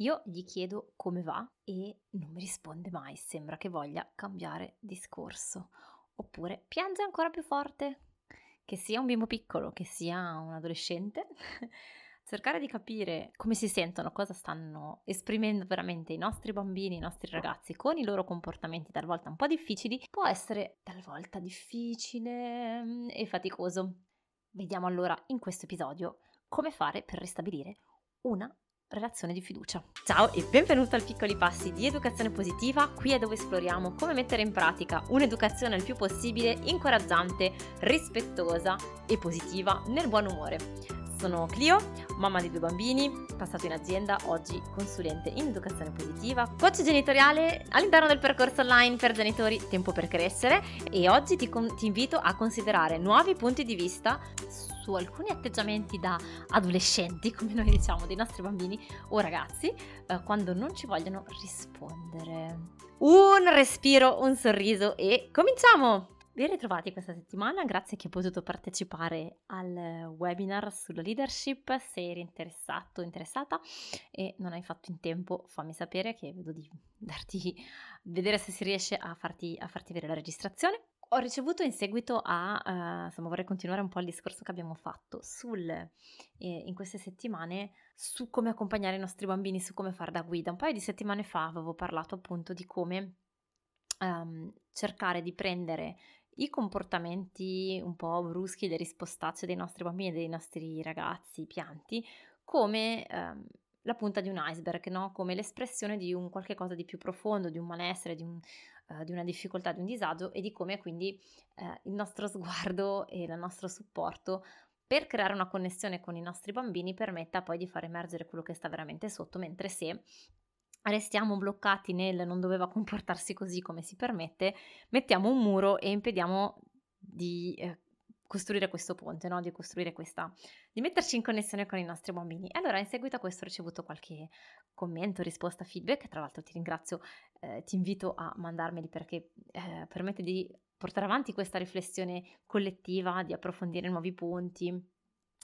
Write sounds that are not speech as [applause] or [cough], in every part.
Io gli chiedo come va e non mi risponde mai, sembra che voglia cambiare discorso. Oppure piange ancora più forte, che sia un bimbo piccolo, che sia un adolescente. [laughs] cercare di capire come si sentono, cosa stanno esprimendo veramente i nostri bambini, i nostri ragazzi con i loro comportamenti talvolta un po' difficili, può essere talvolta difficile mm, e faticoso. Vediamo allora in questo episodio come fare per ristabilire una relazione di fiducia. Ciao e benvenuto al Piccoli Passi di Educazione Positiva, qui è dove esploriamo come mettere in pratica un'educazione il più possibile incoraggiante, rispettosa e positiva nel buon umore. Sono Clio, mamma di due bambini, passato in azienda, oggi consulente in educazione positiva, coach genitoriale all'interno del percorso online per genitori Tempo per Crescere e oggi ti, con- ti invito a considerare nuovi punti di vista su alcuni atteggiamenti da adolescenti, [laughs] come noi diciamo, dei nostri bambini o ragazzi, eh, quando non ci vogliono rispondere. Un respiro, un sorriso e cominciamo! Ben ritrovati questa settimana, grazie che hai potuto partecipare al webinar sulla leadership. Se eri interessato o interessata e non hai fatto in tempo, fammi sapere che vedo di darti, vedere se si riesce a farti, a farti vedere la registrazione. Ho ricevuto in seguito a, uh, insomma vorrei continuare un po' il discorso che abbiamo fatto sul, eh, in queste settimane su come accompagnare i nostri bambini, su come fare da guida. Un paio di settimane fa avevo parlato appunto di come um, cercare di prendere i comportamenti un po' bruschi, le rispostacce dei nostri bambini, dei nostri ragazzi pianti, come um, la punta di un iceberg, no? come l'espressione di un qualche cosa di più profondo, di un malessere, di un, eh, di una difficoltà, di un disagio e di come quindi eh, il nostro [laughs] sguardo e il nostro supporto per creare una connessione con i nostri bambini permetta poi di far emergere quello che sta veramente sotto, mentre se restiamo bloccati nel non doveva comportarsi così come si permette, mettiamo un muro e impediamo di eh, costruire questo ponte, no? di costruire questa, di metterci in connessione con i nostri bambini. E allora in seguito a questo ho ricevuto qualche commento, risposta, feedback, tra l'altro ti ringrazio, eh, ti invito a mandarmeli perché eh, permette di portare avanti questa riflessione collettiva, di approfondire nuovi punti,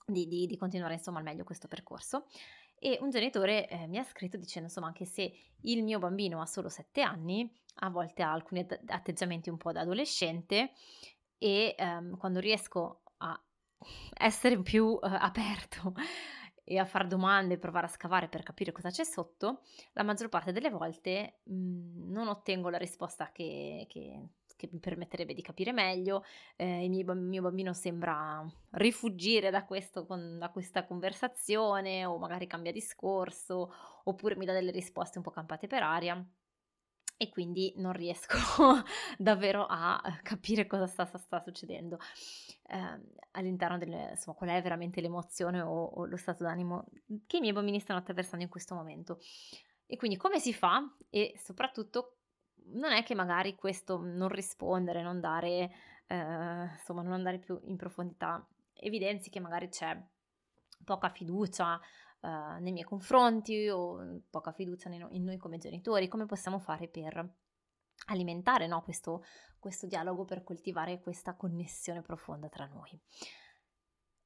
di, di, di continuare insomma al meglio questo percorso. E un genitore eh, mi ha scritto dicendo insomma anche se il mio bambino ha solo 7 anni, a volte ha alcuni atteggiamenti un po' da adolescente e um, quando riesco a essere più uh, aperto [laughs] e a fare domande, provare a scavare per capire cosa c'è sotto, la maggior parte delle volte mh, mhmm, non ottengo la risposta che, che, che, mi permetterebbe di capire meglio. Eh, il mio, mio, bambino sembra rifuggire da, questo, con, da questa conversazione o magari cambia discorso oppure mi dà delle risposte un po' campate per aria e quindi non riesco [laughs] davvero a capire cosa sta, sta succedendo eh, all'interno del, insomma, qual è veramente l'emozione o, o, lo stato d'animo che i miei bambini stanno attraversando in questo momento. E quindi come si fa? E soprattutto non è che magari questo non rispondere, non dare, eh, insomma, non andare più in profondità, evidenzi che magari c'è poca fiducia, uh, nei miei confronti o poca fiducia in noi come genitori, come possiamo fare per alimentare no, questo, questo dialogo, per coltivare questa connessione profonda tra noi.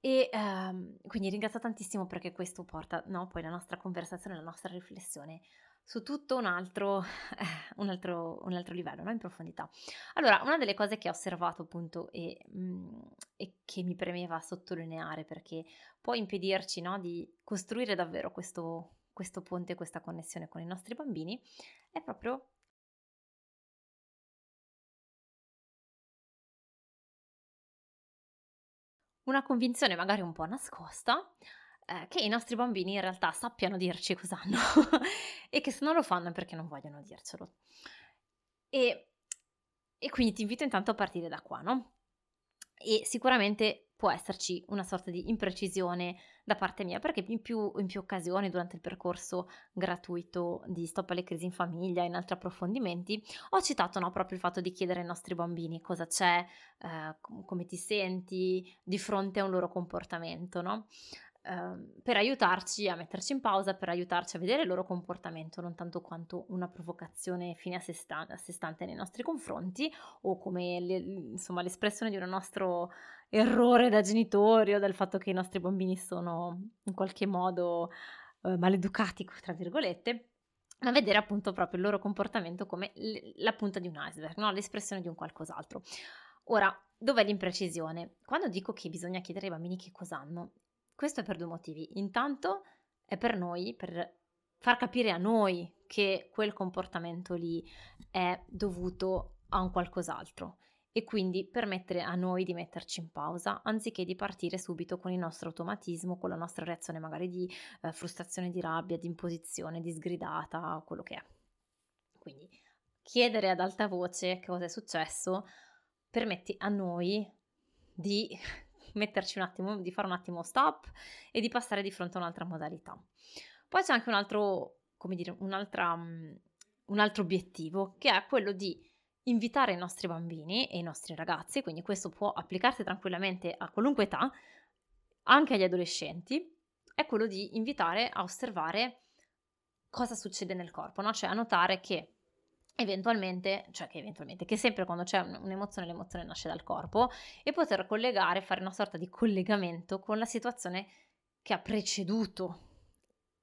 E um, quindi ringrazio tantissimo perché questo porta no, poi la nostra conversazione, la nostra riflessione su tutto un altro, eh, un altro, un altro livello, no? in profondità. Allora, una delle cose che ho osservato appunto e, mm, e che mi premeva sottolineare perché può impedirci no, di costruire davvero questo, questo ponte, questa connessione con i nostri bambini, è proprio una convinzione magari un po' nascosta eh, che i nostri bambini in realtà sappiano dirci cosa hanno [laughs] e che se non lo fanno è perché non vogliono dircelo. E, e quindi ti invito intanto a partire da qua, no? E sicuramente può esserci una sorta di imprecisione da parte mia, perché in più, in più, occasioni durante il percorso gratuito di Stop alle crisi in famiglia e in altri approfondimenti ho citato no, proprio il fatto di chiedere ai nostri bambini cosa c'è, eh, come ti senti di fronte a un loro comportamento, no? Ehm, per aiutarci a metterci in pausa, per aiutarci a vedere il loro comportamento, non tanto quanto una provocazione fine a sé, sta- a sé stante nei nostri confronti o come le, insomma, l'espressione di un nostro errore da genitori o del fatto che i nostri bambini sono in qualche modo eh, maleducati, tra virgolette, ma vedere appunto proprio il loro comportamento come l- la punta di un iceberg, no? l'espressione di un qualcos'altro. Ora, dov'è l'imprecisione? Quando dico che bisogna chiedere ai bambini che cosa hanno, questo è per due motivi. Intanto è per noi, per far capire a noi che quel comportamento lì è dovuto a un qualcos'altro e quindi permettere a noi di metterci in pausa anziché di partire subito con il nostro automatismo, con la nostra reazione magari di eh, frustrazione, di rabbia, di imposizione, di sgridata, quello che è. Quindi chiedere ad alta voce che cosa è successo permette a noi di metterci un attimo, di fare un attimo stop e di passare di fronte a un'altra modalità. Poi c'è anche un altro, come dire, un'altra, un altro obiettivo che è quello di invitare i nostri bambini e i nostri ragazzi, quindi questo può applicarsi tranquillamente a qualunque età, anche agli adolescenti, è quello di invitare a osservare cosa succede nel corpo, no? cioè a notare che eventualmente, cioè che eventualmente, che sempre quando c'è un'emozione l'emozione nasce dal corpo e poter collegare, fare una sorta di collegamento con la situazione che ha preceduto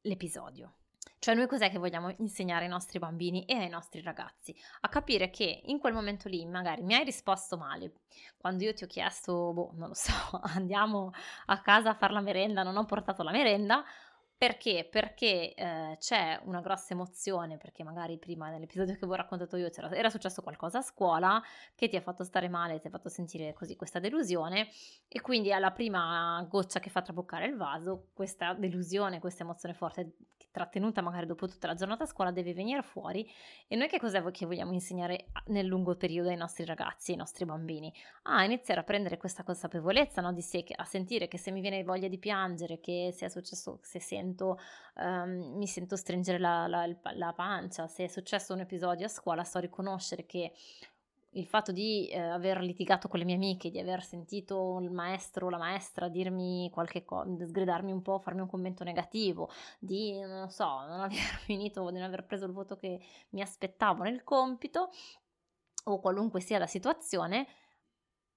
l'episodio. Cioè noi cos'è che vogliamo insegnare ai nostri bambini e ai nostri ragazzi? A capire che in quel momento lì magari mi hai risposto male, quando io ti ho chiesto, boh, non lo so, [laughs] andiamo a casa a fare la merenda, non ho portato la merenda, perché? Perché eh, c'è una grossa emozione, perché magari prima nell'episodio che vi ho raccontato io era successo qualcosa a scuola che ti ha fatto stare male, ti ha fatto sentire così questa delusione e quindi alla prima goccia che fa traboccare il vaso, questa delusione, questa emozione forte trattenuta magari dopo tutta la giornata a scuola deve venire fuori e noi che cos'è che vogliamo insegnare nel lungo periodo ai nostri ragazzi, ai nostri bambini? A iniziare a prendere questa consapevolezza no, di sé, a sentire che se mi viene voglia di piangere, che se è successo, se sento, um, mi sento stringere la, la, la pancia, se è successo un episodio a scuola, so riconoscere che il fatto di eh, aver litigato con le mie amiche, di aver sentito il maestro o la maestra dirmi qualche cosa, sgridarmi un po', farmi un commento negativo, di non so, non [laughs] aver finito, di non aver preso il voto che mi aspettavo nel compito, o qualunque sia la situazione,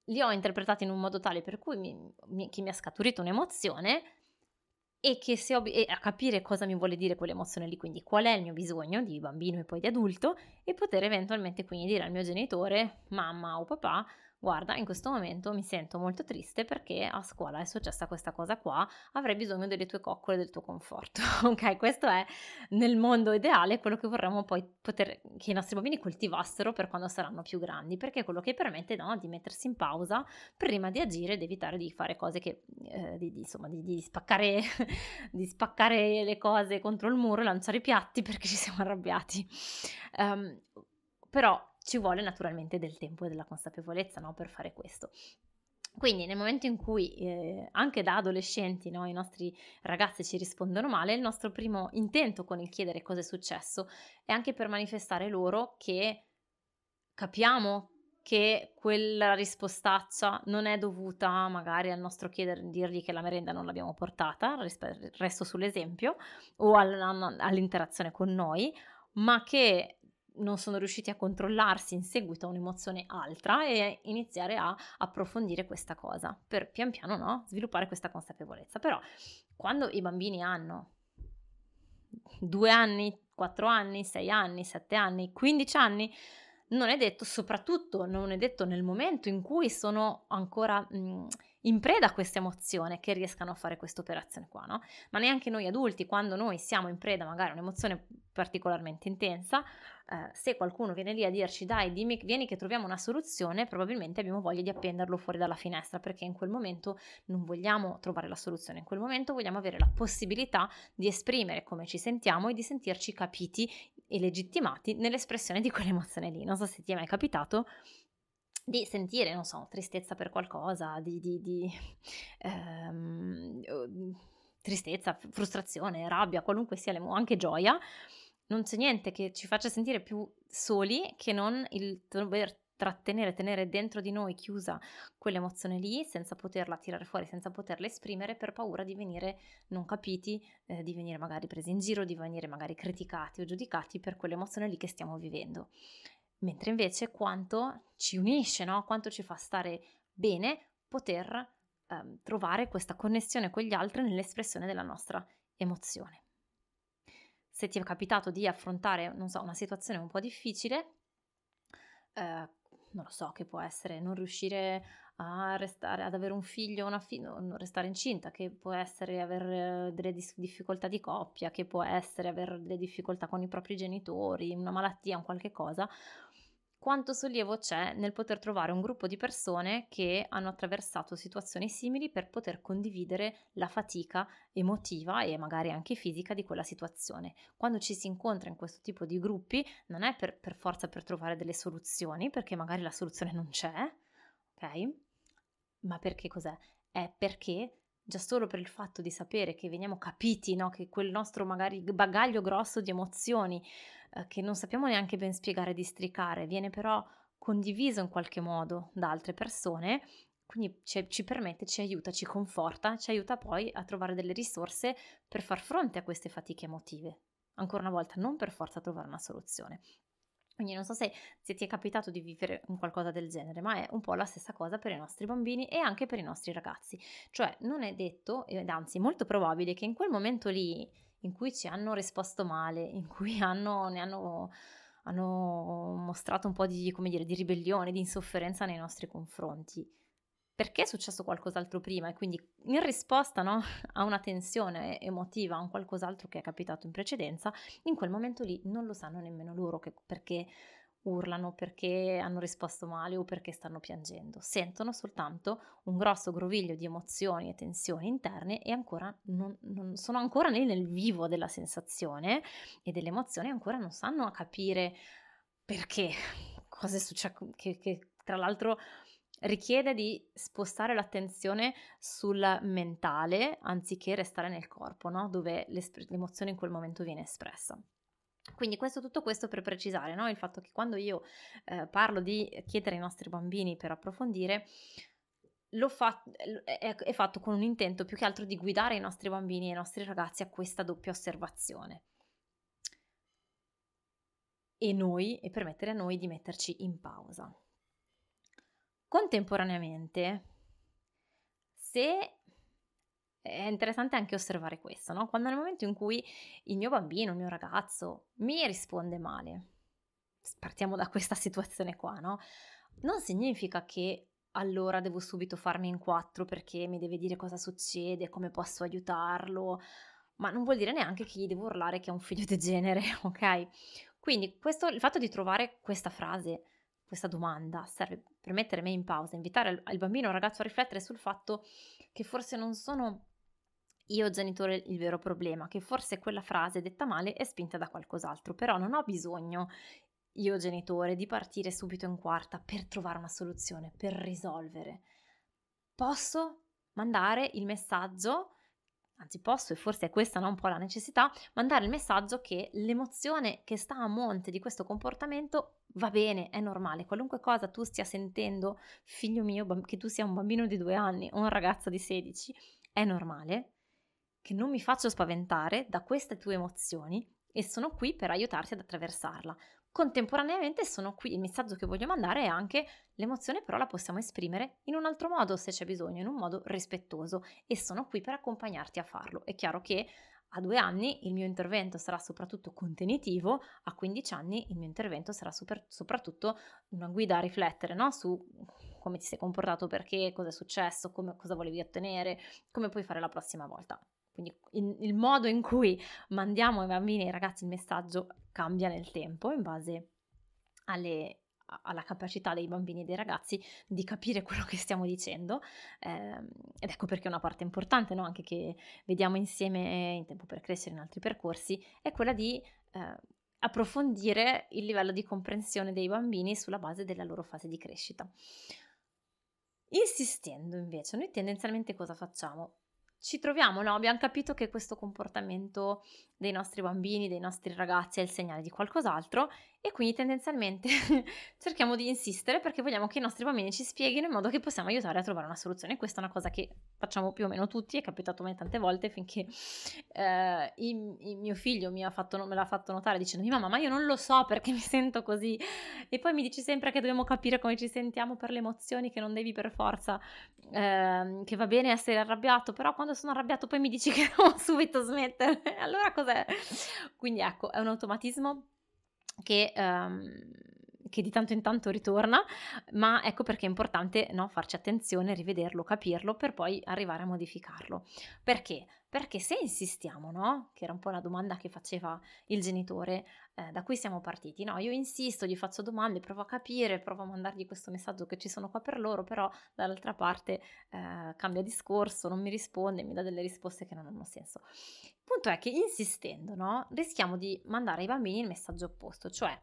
li ho interpretati in un modo tale per cui mi, mi, che mi ha scaturito un'emozione e, che se ob- e a capire cosa mi vuole dire quell'emozione lì, quindi qual è il mio bisogno di bambino e poi di adulto e poter eventualmente quindi dire al mio genitore, mamma o papà, guarda, in questo momento mi sento molto triste perché a scuola è successa questa cosa qua, avrei bisogno delle tue coccole, del tuo conforto. [laughs] ok, questo è nel mondo ideale quello che vorremmo poi poter, che i nostri bambini coltivassero per quando saranno più grandi, perché è quello che permette no, di mettersi in pausa prima di agire ed evitare di fare cose che, eh, di, di, insomma, di, di, spaccare, [laughs] di spaccare le cose contro il muro e lanciare i piatti perché ci siamo arrabbiati. Um, però ci vuole naturalmente del tempo e della consapevolezza no, per fare questo. Quindi nel momento in cui eh, anche da adolescenti no, i nostri ragazzi ci rispondono male, il nostro primo intento con il chiedere cosa è successo è anche per manifestare loro che capiamo che quella rispostaccia non è dovuta magari al nostro chiedere, dirgli che la merenda non l'abbiamo portata, resto sull'esempio, o all'interazione con noi, ma che non sono riusciti a controllarsi in seguito a un'emozione altra e iniziare a approfondire questa cosa per pian piano no, sviluppare questa consapevolezza. Però quando i bambini hanno due anni, quattro anni, sei anni, sette anni, quindici anni, non è detto, soprattutto non è detto nel momento in cui sono ancora mh, in preda a questa emozione che riescano a fare questa operazione qua, no? Ma neanche noi adulti, quando noi siamo in preda magari a un'emozione particolarmente intensa, eh, se qualcuno viene lì a dirci dai, dimmi, vieni che troviamo una soluzione, probabilmente abbiamo voglia di appenderlo fuori dalla finestra perché in quel momento non vogliamo trovare la soluzione, in quel momento vogliamo avere la possibilità di esprimere come ci sentiamo e di sentirci capiti e legittimati nell'espressione di quell'emozione lì. Non so se ti è mai capitato di sentire, non so, tristezza per qualcosa, di, di, di [laughs] ehm, tristezza, frustrazione, rabbia, qualunque sia, anche gioia, non c'è niente che ci faccia sentire più soli che non il dover trattenere, tenere dentro di noi chiusa quell'emozione lì senza poterla tirare fuori, senza poterla esprimere per paura di venire non capiti, eh, di venire magari presi in giro, di venire magari criticati o giudicati per quell'emozione lì che stiamo vivendo mentre invece quanto ci unisce, no? quanto ci fa stare bene poter ehm, trovare questa connessione con gli altri nell'espressione della nostra emozione. se ti è capitato di affrontare, non so, una situazione un po' difficile, eh, non lo so, che può essere non riuscire a restare, ad avere un figlio una figlia, non restare incinta, che può essere avere delle difficoltà di coppia, che può essere avere delle difficoltà con i propri genitori, una malattia, un qualche cosa, quanto sollievo c'è nel poter trovare un gruppo di persone che hanno attraversato situazioni simili per poter condividere la fatica emotiva e magari anche fisica di quella situazione. Quando ci si incontra in questo tipo di gruppi non è per, per forza per trovare delle soluzioni, perché magari la soluzione non c'è, ok? Ma perché cos'è? È perché già solo per il fatto di sapere che veniamo capiti, no? che quel nostro magari bagaglio grosso di emozioni eh, che non sappiamo neanche ben spiegare e districare, viene però condiviso in qualche modo da altre persone, quindi ci, ci permette, ci aiuta, ci conforta, ci aiuta poi a trovare delle risorse per far fronte a queste fatiche emotive. Ancora una volta, non per forza trovare una soluzione. Quindi non so se, se, ti è capitato di vivere un qualcosa del genere, ma è un po' la stessa cosa per i nostri bambini e anche per i nostri ragazzi. Cioè non è detto, ed anzi molto probabile, che in quel momento lì in cui ci hanno risposto male, in cui [laughs] hanno, ne hanno, hanno mostrato un po' di, dire, di ribellione, di insofferenza nei nostri confronti. Perché è successo qualcos'altro prima e quindi in risposta no, [laughs] a una tensione emotiva, a un qualcos'altro che è capitato in precedenza, in quel momento lì non lo sanno nemmeno loro che, perché urlano perché hanno risposto male o perché stanno piangendo. Sentono soltanto un grosso groviglio di emozioni e tensioni interne e ancora non, non sono ancora nel vivo della sensazione e delle emozioni, ancora non sanno capire perché, cosa è successo, che, che tra l'altro richiede di spostare l'attenzione sul mentale anziché restare nel corpo, no? dove l'emozione in quel momento viene espressa. Quindi questo, tutto questo per precisare no? il fatto che quando io eh, parlo di chiedere ai nostri bambini per approfondire, lo fa, è, è fatto con un intento più che altro di guidare i nostri bambini e i nostri ragazzi a questa doppia osservazione. E noi, e permettere a noi di metterci in pausa. Contemporaneamente, se è interessante anche osservare questo, no? Quando nel momento in cui il mio bambino, il mio ragazzo mi risponde male, partiamo da questa [laughs] situazione qua, no? Non significa che allora devo subito farmi in quattro perché mi deve dire cosa succede, come posso aiutarlo, ma non vuol dire neanche che gli devo urlare che è un figlio di genere, [laughs] ok? Quindi questo, il fatto di trovare questa frase, questa domanda, serve per mettere me in pausa, invitare il bambino o il ragazzo a riflettere sul fatto che forse non sono io genitore il vero problema, che forse quella frase detta male è spinta da qualcos'altro, però non ho bisogno io genitore di partire subito in quarta per trovare una soluzione, per risolvere. Posso mandare il messaggio, anzi posso e forse è questa no, un po' la necessità, mandare il messaggio che l'emozione che sta a monte di questo comportamento va bene, è normale, qualunque cosa tu stia sentendo, figlio mio, che tu sia un bambino di due anni o un ragazzo di 16, è normale, che non mi faccio spaventare da queste tue emozioni e sono qui per aiutarti ad attraversarla. Contemporaneamente sono qui, il messaggio che voglio mandare è anche l'emozione però la possiamo esprimere in un altro modo se c'è bisogno, in un modo rispettoso e sono qui per accompagnarti a farlo. È chiaro che a due anni il mio intervento sarà soprattutto contenitivo, a 15 anni il mio intervento sarà super, soprattutto una guida a riflettere no? su come ti sei comportato, perché, cosa è successo, come, cosa volevi ottenere, come puoi fare la prossima volta. Quindi in, il modo in cui mandiamo ai bambini e ai ragazzi il messaggio cambia nel tempo in base alle, alla capacità dei bambini e dei ragazzi di capire quello che stiamo dicendo eh, ed ecco perché una parte importante no? anche che vediamo insieme in tempo per crescere in altri percorsi è quella di eh, approfondire il livello di comprensione dei bambini sulla base della loro fase di crescita. Insistendo invece, noi tendenzialmente cosa facciamo? Ci troviamo, no? Abbiamo capito che questo comportamento dei nostri bambini, dei nostri ragazzi è il segnale di qualcos'altro e quindi tendenzialmente [laughs] cerchiamo di insistere perché vogliamo che i nostri bambini ci spieghino in modo che possiamo aiutare a trovare una soluzione. Questa è una cosa che facciamo più o meno tutti, è capitato a me tante volte finché eh, il, il, mio figlio mi fatto, me l'ha fatto notare dicendomi mamma ma io non lo so perché mi sento così e poi mi dici sempre che dobbiamo capire come ci sentiamo per le emozioni, che non devi per forza, eh, che va bene essere arrabbiato, però quando sono arrabbiato poi mi dici [laughs] che devo subito smettere. [laughs] allora cos'è. Quindi ecco, è un automatismo che, um, che di tanto in tanto ritorna, ma ecco perché è importante no, farci attenzione, rivederlo, capirlo per poi arrivare a modificarlo. Perché? Perché se insistiamo, no? Che era un po' la domanda che faceva il genitore, eh, da cui siamo partiti, no? Io insisto, gli faccio domande, provo a capire, provo a mandargli questo messaggio che ci sono qua per loro, però dall'altra parte eh, cambia discorso, non mi risponde, mi dà delle risposte che non hanno senso. Il punto è che insistendo, no? Rischiamo di mandare ai bambini il messaggio opposto, cioè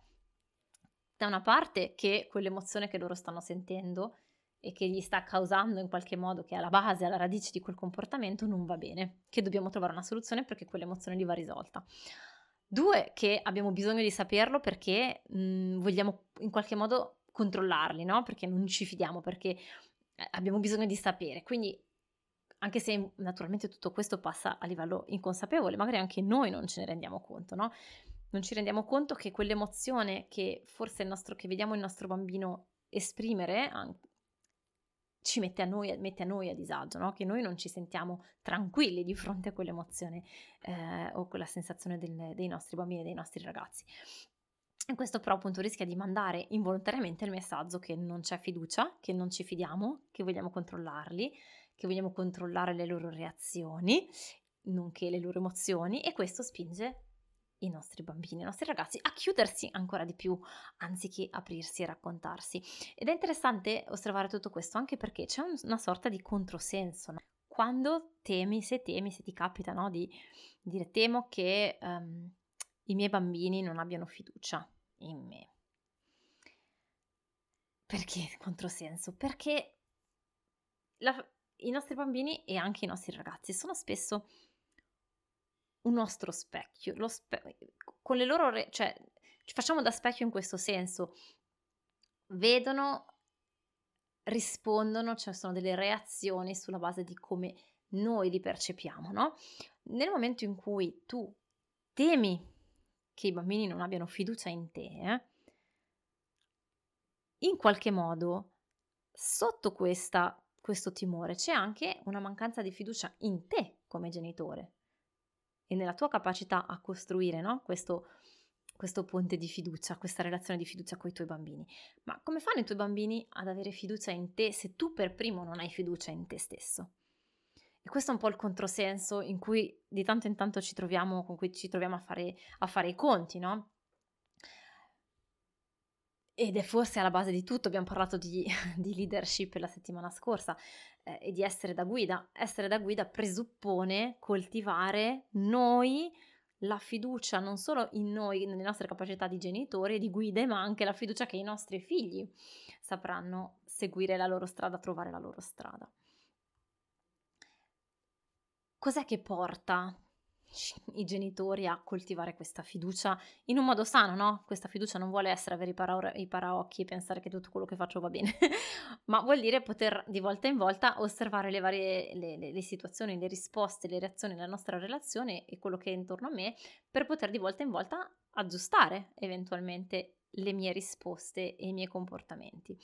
da una parte che quell'emozione che loro stanno sentendo e che gli sta causando in qualche modo, che è alla base, alla radice di quel comportamento, non va bene, che dobbiamo trovare una soluzione perché quell'emozione lì va risolta. Due, che abbiamo bisogno di saperlo perché mh, mhmm, vogliamo in qualche modo controllarli, no? Perché non ci fidiamo, perché eh, abbiamo bisogno di sapere. Quindi, anche se naturalmente tutto questo passa a livello inconsapevole, magari anche noi non ce ne rendiamo conto, no? Non ci rendiamo conto che quell'emozione che forse il nostro, che vediamo il nostro bambino esprimere, ci mette a noi, mette a, noi a disagio, no? che noi non ci sentiamo tranquilli di fronte a quell'emozione eh, o quella sensazione del, dei nostri bambini, dei nostri ragazzi. E questo però appunto rischia di mandare involontariamente il messaggio che non c'è fiducia, che non ci fidiamo, che vogliamo controllarli, che vogliamo controllare le loro reazioni, nonché le loro emozioni e questo spinge i nostri bambini, i nostri ragazzi a chiudersi ancora di più anziché aprirsi e raccontarsi. Ed è interessante osservare tutto questo anche perché c'è un, una sorta di controsenso. Quando temi, se temi, se ti capita no, di dire temo che um, i miei bambini non abbiano fiducia in me. Perché [laughs] controsenso? Perché la, i nostri bambini e anche i nostri ragazzi sono spesso un nostro specchio, spe- con le loro, re- cioè ci facciamo da specchio in questo senso, vedono, rispondono, cioè sono delle reazioni sulla base di come noi li percepiamo, no? Nel momento in cui tu temi che i bambini non abbiano fiducia in te, eh, in qualche modo sotto questa, questo timore c'è anche una mancanza di fiducia in te come genitore e nella tua capacità a costruire no? questo, questo ponte di fiducia, questa relazione di fiducia con i tuoi bambini. Ma come fanno i tuoi bambini ad avere fiducia in te se tu per primo non hai fiducia in te stesso? E questo è un po' il controsenso in cui di tanto in tanto ci troviamo, con cui ci troviamo a fare, a fare i conti, no? Ed è forse alla base di tutto, abbiamo parlato di, [laughs] di leadership la settimana scorsa eh, e di essere da guida. Essere da guida presuppone coltivare noi la fiducia non solo in noi, nelle nostre capacità di genitori e di guide, ma anche la fiducia che i nostri figli sapranno seguire la loro strada, trovare la loro strada. Cos'è che porta i genitori a coltivare questa fiducia in un modo sano, no? Questa fiducia non vuole essere avere i, para- i paraocchi e pensare che tutto quello che faccio va bene, [laughs] ma vuol dire poter di volta in volta osservare le varie le, le, le situazioni, le risposte, le reazioni della nostra relazione e quello che è intorno a me per poter di volta in volta aggiustare eventualmente le mie risposte e i miei comportamenti.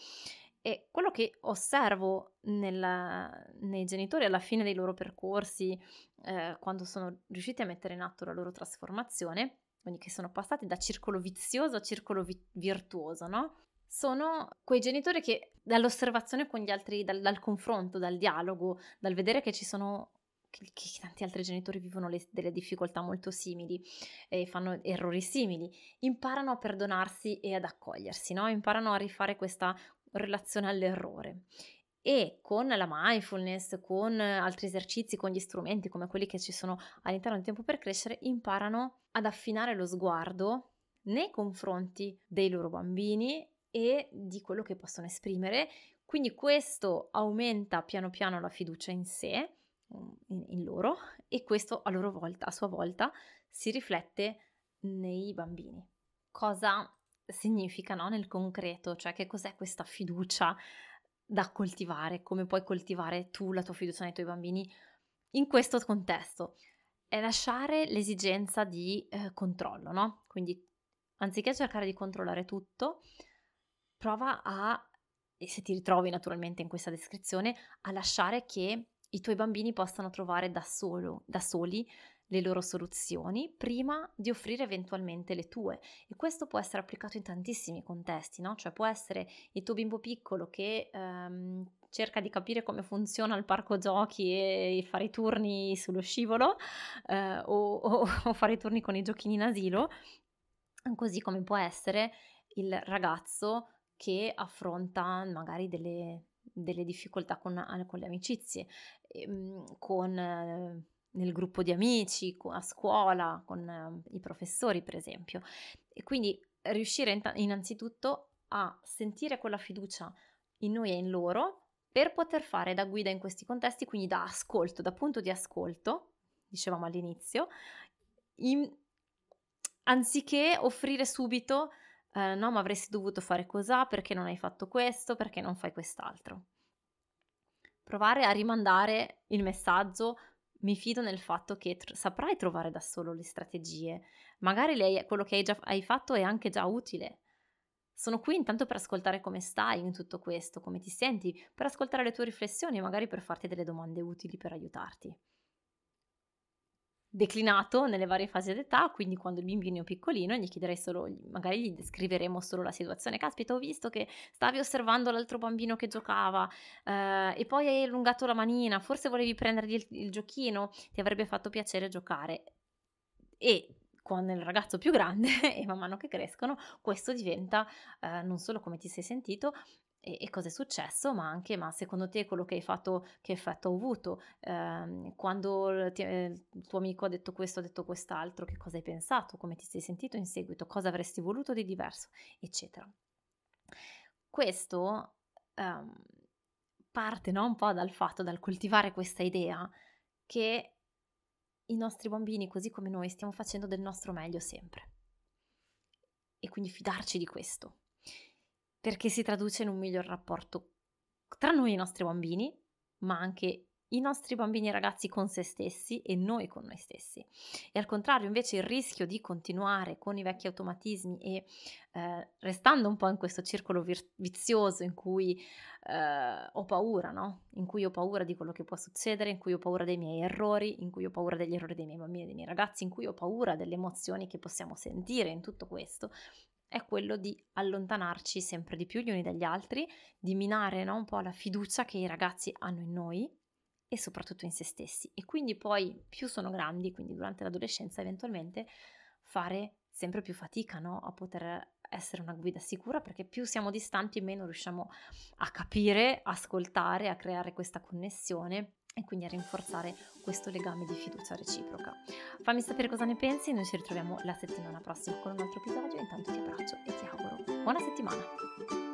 E quello che osservo nella, nei genitori alla fine dei loro percorsi, eh, quando sono riusciti a mettere in atto la loro trasformazione, quindi che sono passati da circolo vizioso a circolo vi- virtuoso, no? Sono quei genitori che dall'osservazione con gli altri, dal, dal confronto, dal dialogo, dal vedere che ci sono che, che, tanti altri genitori vivono le, delle difficoltà molto simili e fanno errori simili, imparano a perdonarsi e ad accogliersi, no? imparano a rifare questa relazione all'errore. E con la mindfulness, con altri esercizi, con gli strumenti come quelli che ci sono all'interno del tempo per crescere, imparano ad affinare lo sguardo nei confronti dei loro bambini e di quello che possono esprimere. Quindi questo aumenta piano piano la fiducia in sé, in, in loro, e questo a loro volta, a sua volta, si riflette nei bambini. Cosa significa no, nel concreto, cioè che cos'è questa fiducia da coltivare, come puoi coltivare tu la tua fiducia nei tuoi bambini in questo contesto. È lasciare l'esigenza di eh, controllo, no? Quindi anziché cercare di controllare tutto, prova a, e se ti ritrovi naturalmente in questa descrizione, a lasciare che i tuoi bambini possano trovare da, solo, da soli le loro soluzioni prima di offrire eventualmente le tue e questo può essere applicato in tantissimi contesti, no? Cioè può essere il tuo bimbo piccolo che ehm, cerca di capire come funziona il parco giochi e fare i turni sullo scivolo eh, o, o, [laughs] o fare i turni con i giochini in asilo, così come può essere il ragazzo che affronta magari delle, delle difficoltà con, con, le amicizie, ehm, con, nel gruppo di amici, a scuola, con eh, i professori per esempio. E quindi riuscire innanzitutto a sentire quella fiducia in noi e in loro per poter fare da guida in questi contesti, quindi da ascolto, da punto di ascolto, dicevamo all'inizio, in, anziché offrire subito, eh, no, ma avresti dovuto fare cos'ha, perché non hai fatto questo, perché non fai quest'altro. Provare a rimandare il messaggio, mi fido nel fatto che tr- saprai trovare da solo le strategie, magari lei, quello che hai, già, hai fatto è anche già utile, sono qui intanto per ascoltare come stai in tutto questo, come ti senti, per ascoltare le tue riflessioni, magari per farti delle domande utili per aiutarti. Declinato nelle varie fasi d'età, quindi quando il bambino è piccolino gli chiederei solo, magari gli descriveremo solo la situazione. Caspita, ho visto che stavi osservando l'altro bambino che giocava eh, e poi hai allungato la manina, forse volevi prendergli il, il giochino, ti avrebbe fatto piacere giocare. E con il ragazzo più grande [laughs] e man mano che crescono questo diventa eh, non solo come ti sei sentito e, e cosa è successo, ma anche ma secondo te quello che hai fatto che effetto ha avuto, eh, quando ti, eh, il tuo amico ha detto questo, ha detto quest'altro, che cosa hai pensato, come ti sei sentito in seguito, cosa avresti voluto di diverso, eccetera. Questo ehm, parte no, un po' dal fatto, dal coltivare questa idea che i nostri bambini, così come noi, stiamo facendo del nostro meglio sempre. E quindi fidarci di questo, perché si traduce in un miglior rapporto tra noi e i nostri bambini, ma anche i nostri bambini e ragazzi con se stessi e noi con noi stessi. E al contrario, invece, il rischio di continuare con i vecchi automatismi e eh, restando un po' in questo circolo vir- vizioso in cui eh, ho paura, no? In cui ho paura di quello che può succedere, in cui ho paura dei miei errori, in cui ho paura degli errori dei miei bambini e dei miei ragazzi, in cui ho paura delle emozioni che possiamo sentire in tutto questo, è quello di allontanarci sempre di più gli uni dagli altri, di minare no? un po' la fiducia che i ragazzi hanno in noi e soprattutto in se stessi. E quindi poi più sono grandi, quindi durante l'adolescenza eventualmente, fare sempre più fatica no? a poter essere una guida sicura perché più siamo distanti meno riusciamo a capire, ascoltare, a creare questa connessione e quindi a rinforzare questo legame di fiducia reciproca. Fammi sapere cosa ne pensi, noi ci ritroviamo la settimana prossima con un altro episodio, intanto ti abbraccio e ti auguro buona settimana!